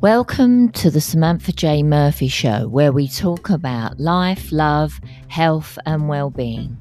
Welcome to the Samantha J. Murphy Show, where we talk about life, love, health, and well being,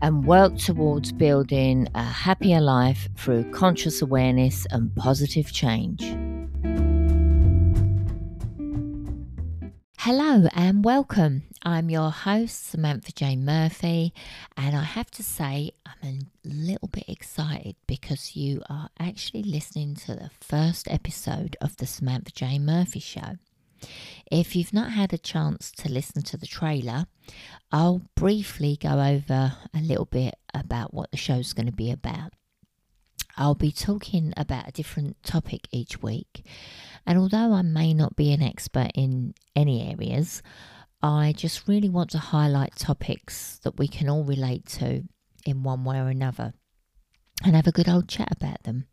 and work towards building a happier life through conscious awareness and positive change. Hello and welcome. I'm your host, Samantha J. Murphy, and I have to say, I'm a little bit excited because you are actually listening to the first episode of the Samantha J. Murphy Show. If you've not had a chance to listen to the trailer, I'll briefly go over a little bit about what the show's going to be about. I'll be talking about a different topic each week, and although I may not be an expert in any areas, I just really want to highlight topics that we can all relate to in one way or another and have a good old chat about them.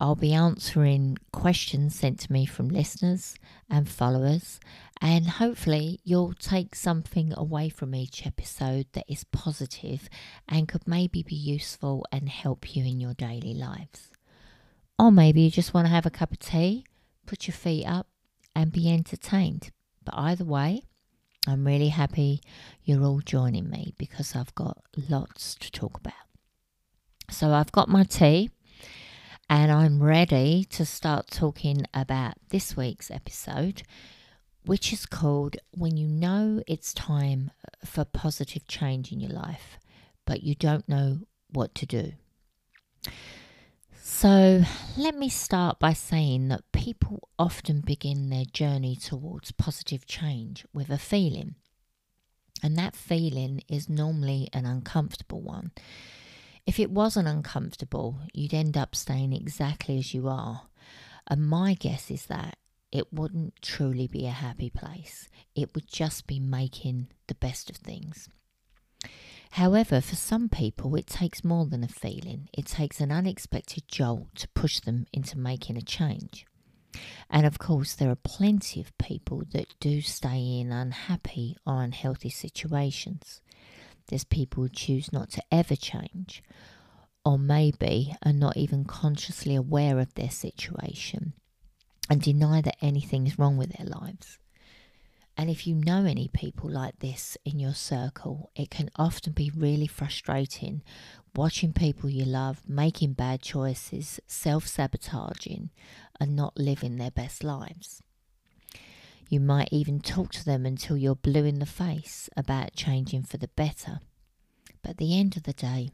I'll be answering questions sent to me from listeners and followers, and hopefully, you'll take something away from each episode that is positive and could maybe be useful and help you in your daily lives. Or maybe you just want to have a cup of tea, put your feet up, and be entertained. But either way, I'm really happy you're all joining me because I've got lots to talk about. So I've got my tea and I'm ready to start talking about this week's episode, which is called When You Know It's Time for Positive Change in Your Life, but You Don't Know What to Do. So, let me start by saying that people often begin their journey towards positive change with a feeling. And that feeling is normally an uncomfortable one. If it wasn't uncomfortable, you'd end up staying exactly as you are. And my guess is that it wouldn't truly be a happy place. It would just be making the best of things. However, for some people, it takes more than a feeling, it takes an unexpected jolt to push them into making a change. And of course, there are plenty of people that do stay in unhappy or unhealthy situations. There's people who choose not to ever change, or maybe are not even consciously aware of their situation and deny that anything is wrong with their lives. And if you know any people like this in your circle, it can often be really frustrating watching people you love making bad choices, self sabotaging, and not living their best lives. You might even talk to them until you're blue in the face about changing for the better. But at the end of the day,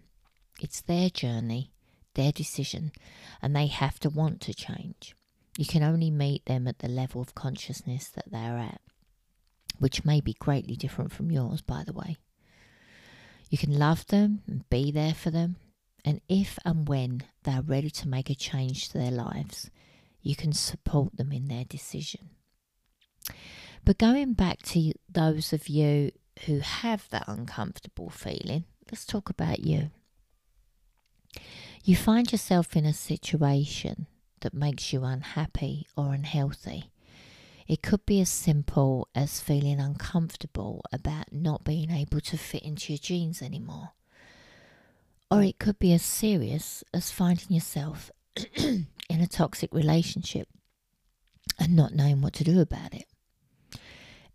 it's their journey, their decision, and they have to want to change. You can only meet them at the level of consciousness that they're at which may be greatly different from yours, by the way. You can love them and be there for them, and if and when they are ready to make a change to their lives, you can support them in their decision. But going back to those of you who have that uncomfortable feeling, let's talk about you. You find yourself in a situation that makes you unhappy or unhealthy it could be as simple as feeling uncomfortable about not being able to fit into your jeans anymore. Or it could be as serious as finding yourself in a toxic relationship and not knowing what to do about it.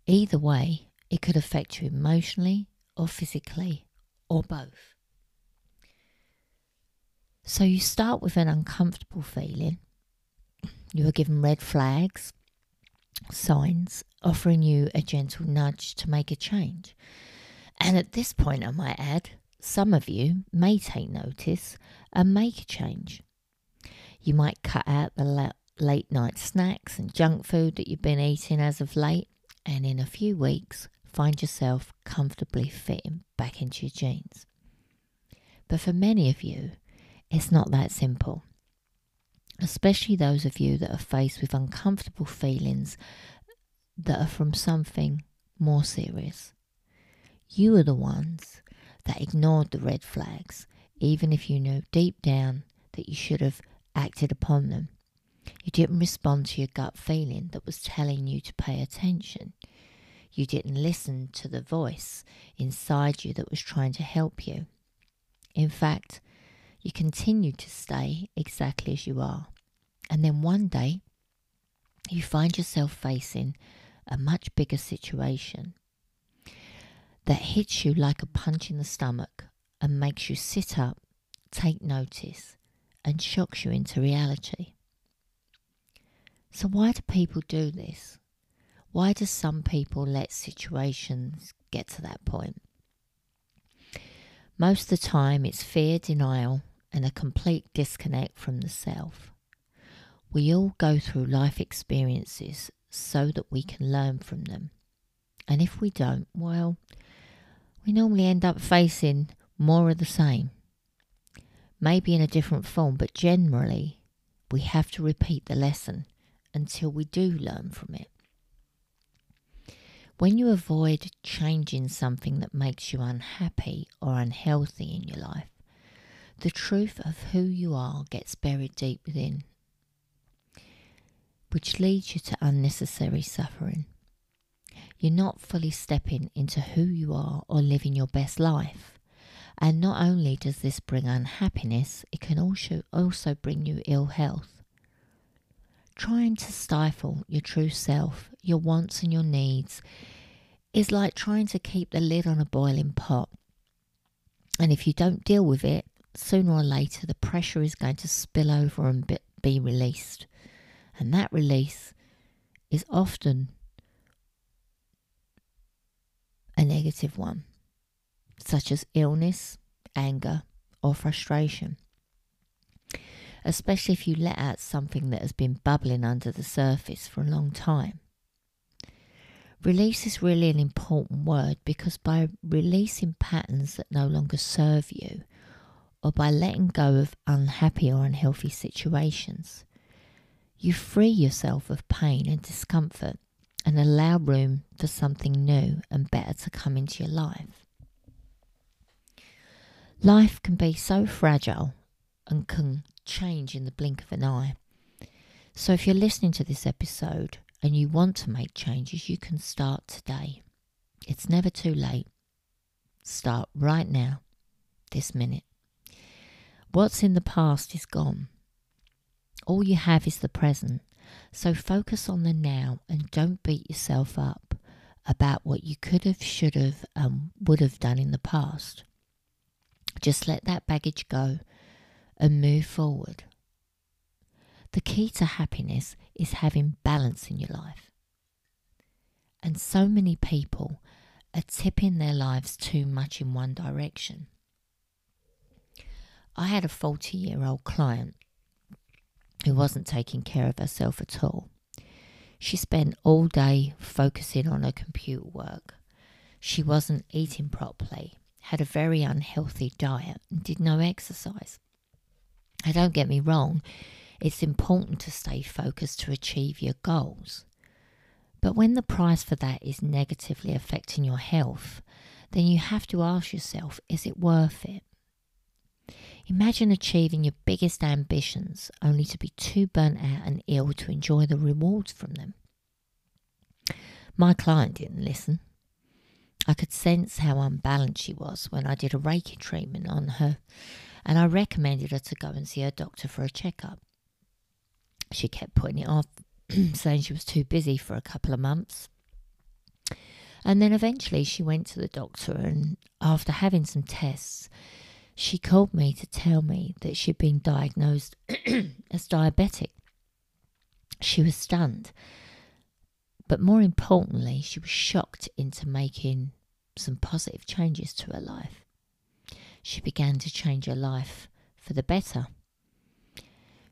Either way, it could affect you emotionally or physically or both. So you start with an uncomfortable feeling. You are given red flags signs offering you a gentle nudge to make a change. And at this point, I might add, some of you may take notice and make a change. You might cut out the late night snacks and junk food that you've been eating as of late, and in a few weeks, find yourself comfortably fitting back into your jeans. But for many of you, it's not that simple especially those of you that are faced with uncomfortable feelings that are from something more serious. You are the ones that ignored the red flags, even if you knew deep down that you should have acted upon them. You didn't respond to your gut feeling that was telling you to pay attention. You didn't listen to the voice inside you that was trying to help you. In fact, you continue to stay exactly as you are. And then one day, you find yourself facing a much bigger situation that hits you like a punch in the stomach and makes you sit up, take notice, and shocks you into reality. So, why do people do this? Why do some people let situations get to that point? Most of the time, it's fear, denial, and a complete disconnect from the self. We all go through life experiences so that we can learn from them. And if we don't, well, we normally end up facing more of the same. Maybe in a different form, but generally we have to repeat the lesson until we do learn from it. When you avoid changing something that makes you unhappy or unhealthy in your life, the truth of who you are gets buried deep within, which leads you to unnecessary suffering. You're not fully stepping into who you are or living your best life. And not only does this bring unhappiness, it can also, also bring you ill health. Trying to stifle your true self, your wants and your needs, is like trying to keep the lid on a boiling pot. And if you don't deal with it, sooner or later the pressure is going to spill over and be released. And that release is often a negative one, such as illness, anger, or frustration. Especially if you let out something that has been bubbling under the surface for a long time. Release is really an important word because by releasing patterns that no longer serve you, or by letting go of unhappy or unhealthy situations, you free yourself of pain and discomfort and allow room for something new and better to come into your life. Life can be so fragile and can change in the blink of an eye. So, if you're listening to this episode and you want to make changes, you can start today. It's never too late. Start right now, this minute. What's in the past is gone. All you have is the present. So focus on the now and don't beat yourself up about what you could have, should have, and would have done in the past. Just let that baggage go and move forward. The key to happiness is having balance in your life. And so many people are tipping their lives too much in one direction. I had a 40 year old client who wasn't taking care of herself at all. She spent all day focusing on her computer work. She wasn't eating properly, had a very unhealthy diet, and did no exercise. Now, don't get me wrong, it's important to stay focused to achieve your goals. But when the price for that is negatively affecting your health, then you have to ask yourself is it worth it? Imagine achieving your biggest ambitions only to be too burnt out and ill to enjoy the rewards from them. My client didn't listen. I could sense how unbalanced she was when I did a Reiki treatment on her, and I recommended her to go and see her doctor for a checkup. She kept putting it off, saying she was too busy for a couple of months. And then eventually she went to the doctor, and after having some tests, she called me to tell me that she'd been diagnosed as diabetic. She was stunned, but more importantly, she was shocked into making some positive changes to her life. She began to change her life for the better.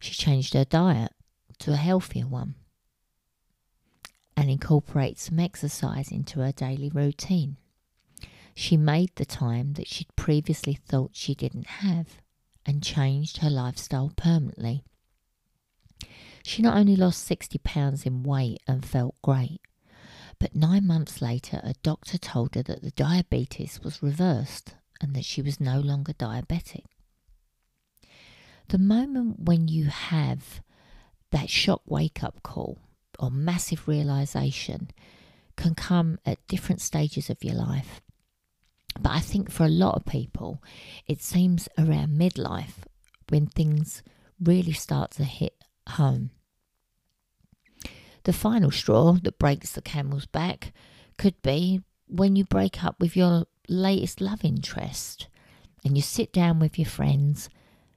She changed her diet to a healthier one and incorporated some exercise into her daily routine. She made the time that she'd previously thought she didn't have and changed her lifestyle permanently. She not only lost 60 pounds in weight and felt great, but nine months later, a doctor told her that the diabetes was reversed and that she was no longer diabetic. The moment when you have that shock wake up call or massive realization can come at different stages of your life. But I think for a lot of people, it seems around midlife when things really start to hit home. The final straw that breaks the camel's back could be when you break up with your latest love interest and you sit down with your friends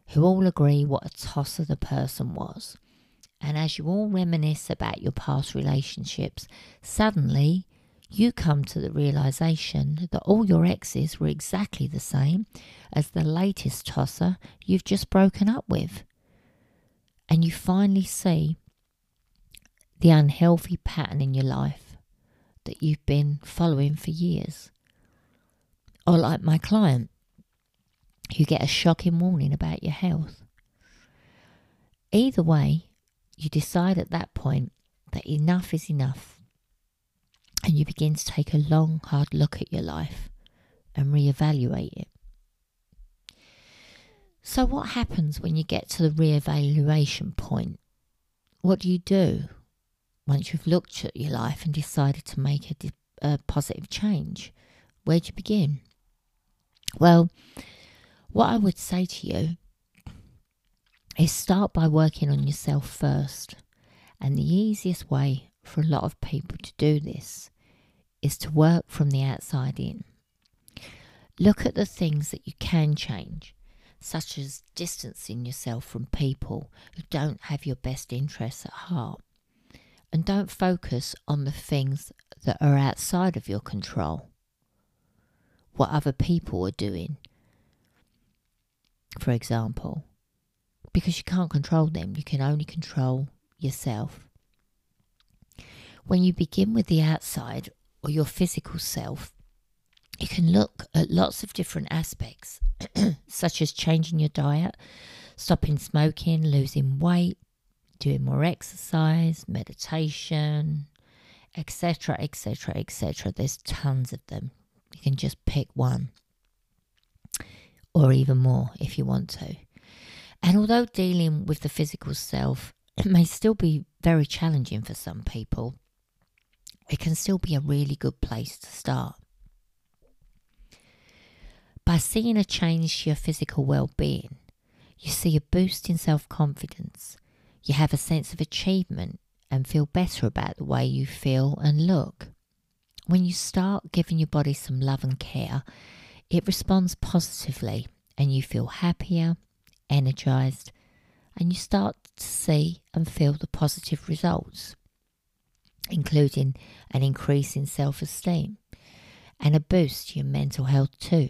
who all agree what a tosser the person was. And as you all reminisce about your past relationships, suddenly you come to the realization that all your exes were exactly the same as the latest tosser you've just broken up with. And you finally see the unhealthy pattern in your life that you've been following for years. Or like my client, you get a shocking warning about your health. Either way, you decide at that point that enough is enough and you begin to take a long, hard look at your life and reevaluate it. So, what happens when you get to the reevaluation point? What do you do once you've looked at your life and decided to make a, a positive change? Where do you begin? Well, what I would say to you is start by working on yourself first. And the easiest way for a lot of people to do this is to work from the outside in. Look at the things that you can change, such as distancing yourself from people who don't have your best interests at heart. And don't focus on the things that are outside of your control. What other people are doing, for example, because you can't control them, you can only control yourself. When you begin with the outside or your physical self, you can look at lots of different aspects, such as changing your diet, stopping smoking, losing weight, doing more exercise, meditation, etc., etc., etc. There's tons of them. You can just pick one or even more if you want to. And although dealing with the physical self may still be very challenging for some people, it can still be a really good place to start. By seeing a change to your physical well being, you see a boost in self confidence, you have a sense of achievement and feel better about the way you feel and look. When you start giving your body some love and care, it responds positively and you feel happier, energized, and you start to see and feel the positive results, including an increase in self esteem and a boost to your mental health too.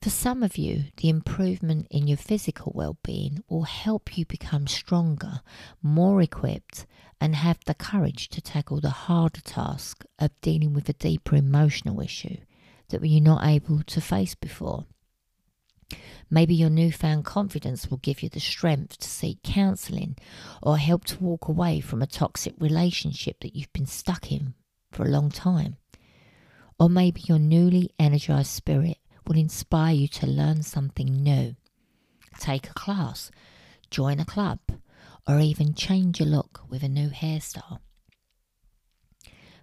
For some of you, the improvement in your physical well being will help you become stronger, more equipped, and have the courage to tackle the harder task of dealing with a deeper emotional issue that you're not able to face before. Maybe your newfound confidence will give you the strength to seek counselling or help to walk away from a toxic relationship that you've been stuck in for a long time. Or maybe your newly energized spirit will inspire you to learn something new. Take a class, join a club, or even change your look with a new hairstyle.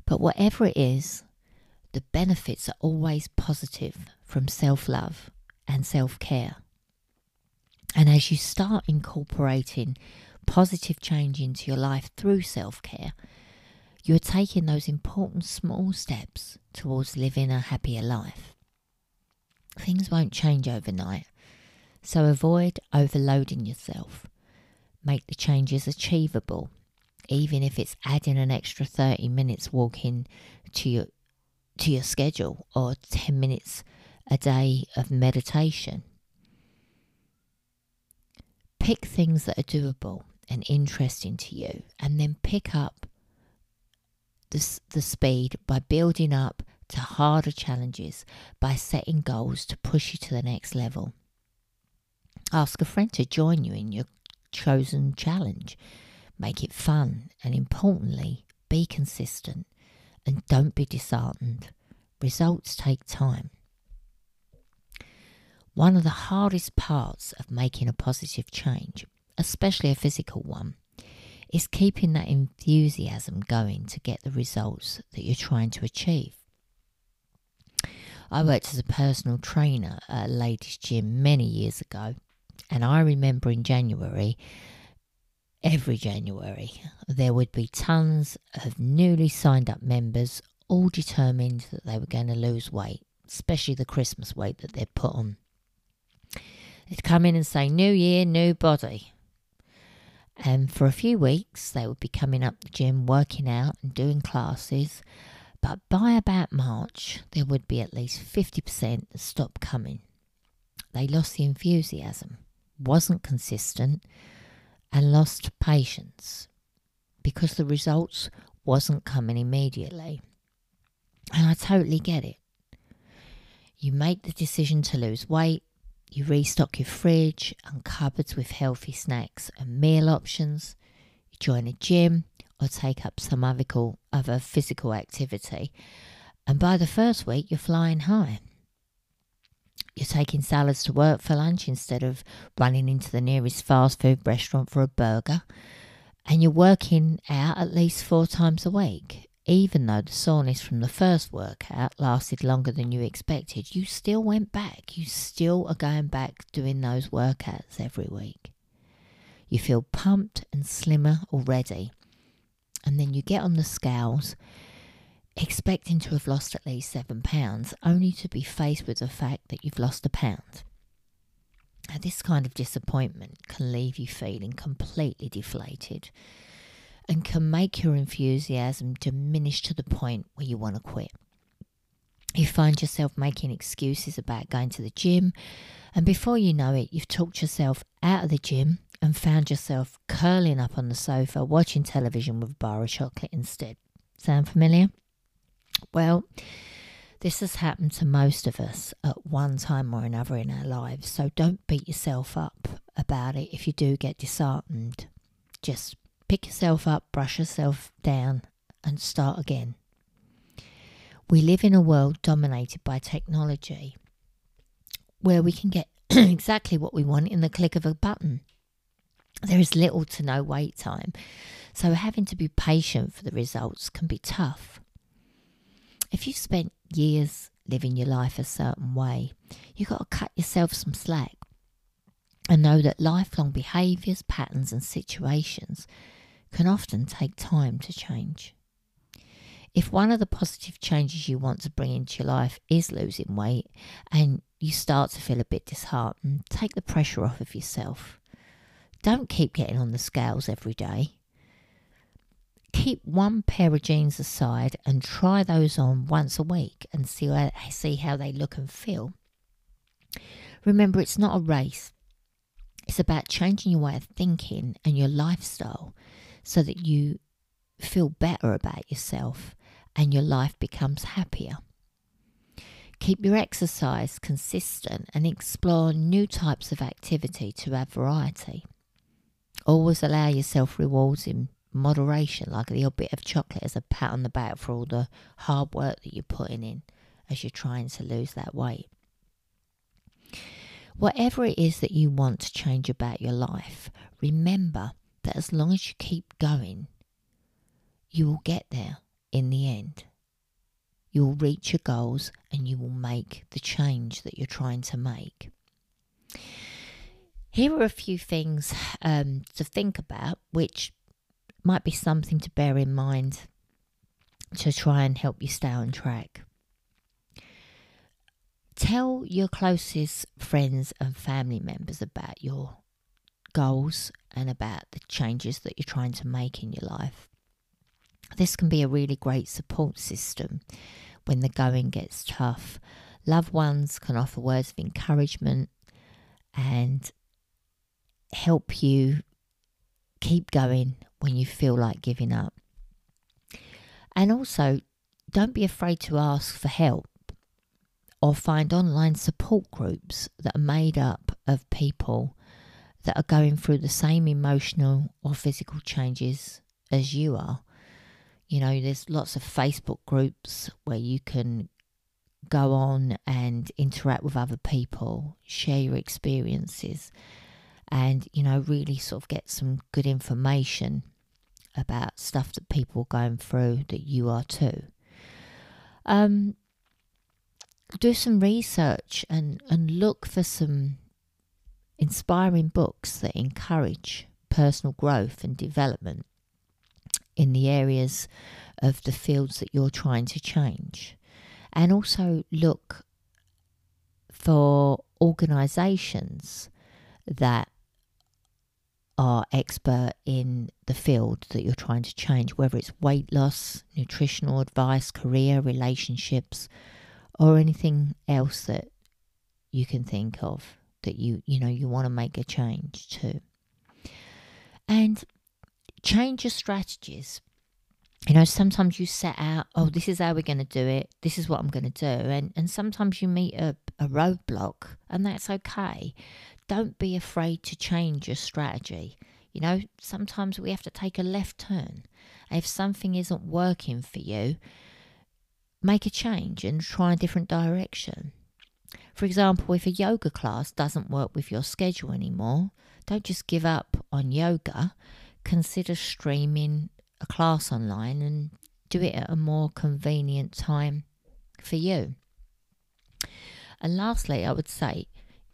But whatever it is, the benefits are always positive from self love and self care. And as you start incorporating positive change into your life through self care, you're taking those important small steps towards living a happier life. Things won't change overnight, so avoid overloading yourself. Make the changes achievable, even if it's adding an extra 30 minutes walking to your to your schedule or 10 minutes a day of meditation. Pick things that are doable and interesting to you, and then pick up the, the speed by building up to harder challenges by setting goals to push you to the next level. Ask a friend to join you in your chosen challenge. Make it fun and importantly, be consistent and don't be disheartened. Results take time. One of the hardest parts of making a positive change, especially a physical one, is keeping that enthusiasm going to get the results that you're trying to achieve. I worked as a personal trainer at a ladies' gym many years ago, and I remember in January every January there would be tons of newly signed up members, all determined that they were going to lose weight, especially the Christmas weight that they'd put on. They'd come in and say, New year, new body. And for a few weeks, they would be coming up the gym, working out and doing classes. But by about March, there would be at least 50% that stopped coming. They lost the enthusiasm, wasn't consistent, and lost patience because the results wasn't coming immediately. And I totally get it. You make the decision to lose weight, you restock your fridge and cupboards with healthy snacks and meal options, you join a gym or take up some other physical activity, and by the first week you're flying high. You're taking salads to work for lunch instead of running into the nearest fast food restaurant for a burger. And you're working out at least four times a week. Even though the soreness from the first workout lasted longer than you expected, you still went back. You still are going back doing those workouts every week. You feel pumped and slimmer already. And then you get on the scales expecting to have lost at least seven pounds, only to be faced with the fact that you've lost a pound. Now, this kind of disappointment can leave you feeling completely deflated and can make your enthusiasm diminish to the point where you want to quit. You find yourself making excuses about going to the gym, and before you know it, you've talked yourself out of the gym and found yourself curling up on the sofa watching television with a bar of chocolate instead. Sound familiar? Well, this has happened to most of us at one time or another in our lives, so don't beat yourself up about it if you do get disheartened. Just pick yourself up, brush yourself down, and start again. We live in a world dominated by technology where we can get exactly what we want in the click of a button. There is little to no wait time, so having to be patient for the results can be tough. If you've spent years living your life a certain way, you've got to cut yourself some slack and know that lifelong behaviours, patterns, and situations can often take time to change. If one of the positive changes you want to bring into your life is losing weight and you start to feel a bit disheartened, take the pressure off of yourself. Don't keep getting on the scales every day keep one pair of jeans aside and try those on once a week and see how, see how they look and feel. Remember, it's not a race. It's about changing your way of thinking and your lifestyle so that you feel better about yourself and your life becomes happier. Keep your exercise consistent and explore new types of activity to add variety. Always allow yourself rewards in moderation, like a little bit of chocolate as a pat on the back for all the hard work that you're putting in as you're trying to lose that weight. Whatever it is that you want to change about your life, remember that as long as you keep going, you will get there in the end. You will reach your goals and you will make the change that you're trying to make. Here are a few things um, to think about, which might be something to bear in mind to try and help you stay on track. Tell your closest friends and family members about your goals and about the changes that you're trying to make in your life. This can be a really great support system when the going gets tough. Loved ones can offer words of encouragement and help you keep going when you feel like giving up. And also, don't be afraid to ask for help or find online support groups that are made up of people that are going through the same emotional or physical changes as you are. You know, there's lots of Facebook groups where you can go on and interact with other people, share your experiences, and, you know, really sort of get some good information about stuff that people are going through that you are too. Um, do some research and, and look for some inspiring books that encourage personal growth and development in the areas of the fields that you're trying to change. And also look for organizations that are expert in the field that you're trying to change, whether it's weight loss, nutritional advice, career, relationships, or anything else that you can think of that you you know you want to make a change to. And change your strategies. You know, sometimes you set out, oh, this is how we're going to do it. This is what I'm going to do. And, and sometimes you meet a, a roadblock, and that's okay don't be afraid to change your strategy. You know, sometimes we have to take a left turn. If something isn't working for you, make a change and try a different direction. For example, if a yoga class doesn't work with your schedule anymore, don't just give up on yoga. Consider streaming a class online and do it at a more convenient time for you. And lastly, I would say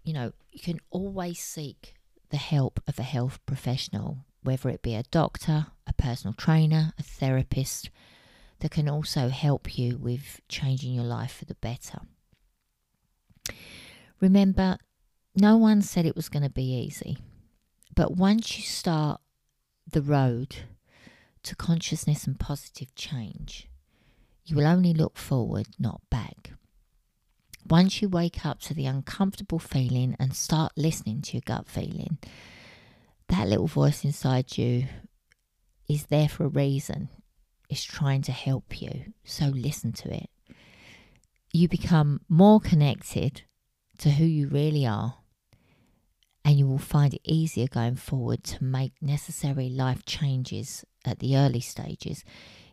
you know, you can always seek the help of a health professional, whether it be a doctor, a personal trainer, a therapist, that can also help you with changing your life for the better. Remember, no one said it was going to be easy, but once you start the road to consciousness and positive change, you will only look forward, not back. Once you wake up to the uncomfortable feeling and start listening to your gut feeling, that little voice inside you is there for a reason. It's trying to help you. So listen to it. You become more connected to who you really are, and you will find it easier going forward to make necessary life changes at the early stages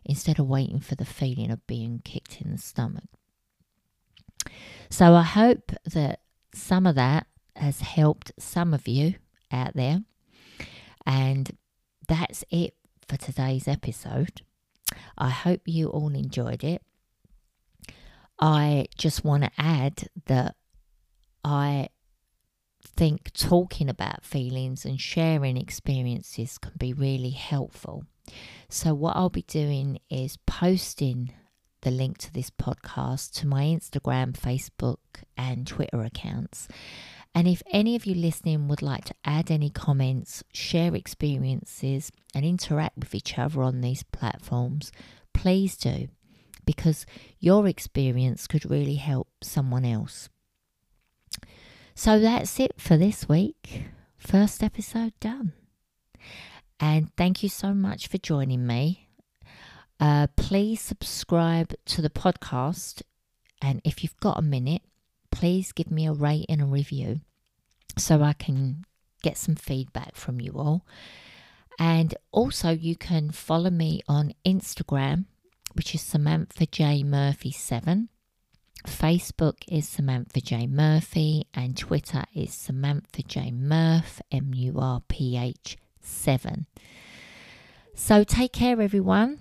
instead of waiting for the feeling of being kicked in the stomach. So I hope that some of that has helped some of you out there. And that's it for today's episode. I hope you all enjoyed it. I just want to add that I think talking about feelings and sharing experiences can be really helpful. So, what I'll be doing is posting the link to this podcast to my Instagram, Facebook, and Twitter accounts. And if any of you listening would like to add any comments, share experiences, and interact with each other on these platforms, please do, because your experience could really help someone else. So that's it for this week. First episode done. And thank you so much for joining me. Uh, please subscribe to the podcast. And if you've got a minute, please give me a rate and a review so I can get some feedback from you all. And also, you can follow me on Instagram, which is Samantha J. Murphy 7. Facebook is Samantha J. Murphy, and Twitter is Samantha J. Murph, M U R P H 7. So, take care, everyone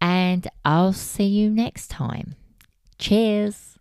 and I'll see you next time. Cheers.